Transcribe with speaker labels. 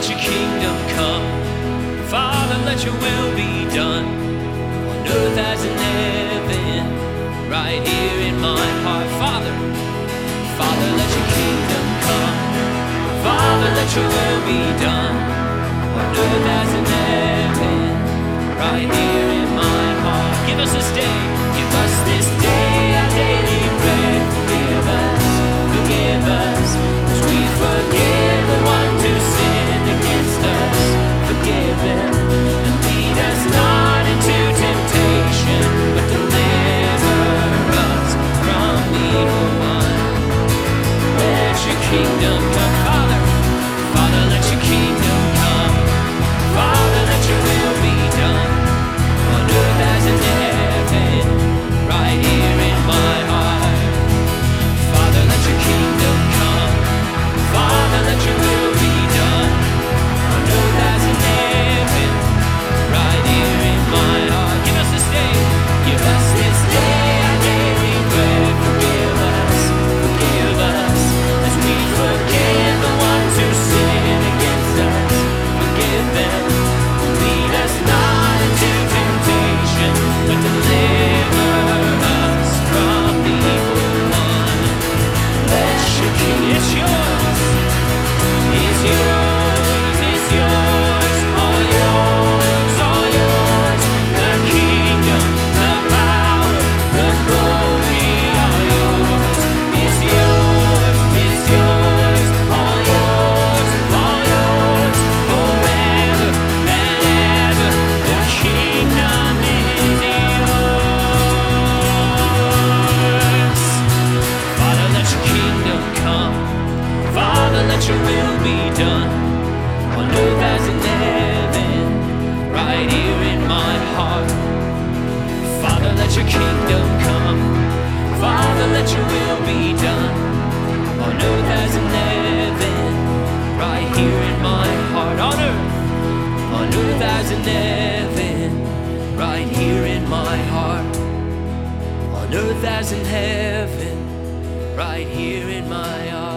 Speaker 1: let your kingdom come. Father, let your will be done on earth as in heaven, right here in my heart. Father, Father, let your kingdom come. Father, let your will be done on earth as in heaven. Your will be done on earth as in heaven, right here in my heart. Father, let your kingdom come. Father, let your will be done on earth as in heaven, right here in my heart. On earth, on earth as in heaven, right here in my heart. On earth as in heaven, right here in my heart.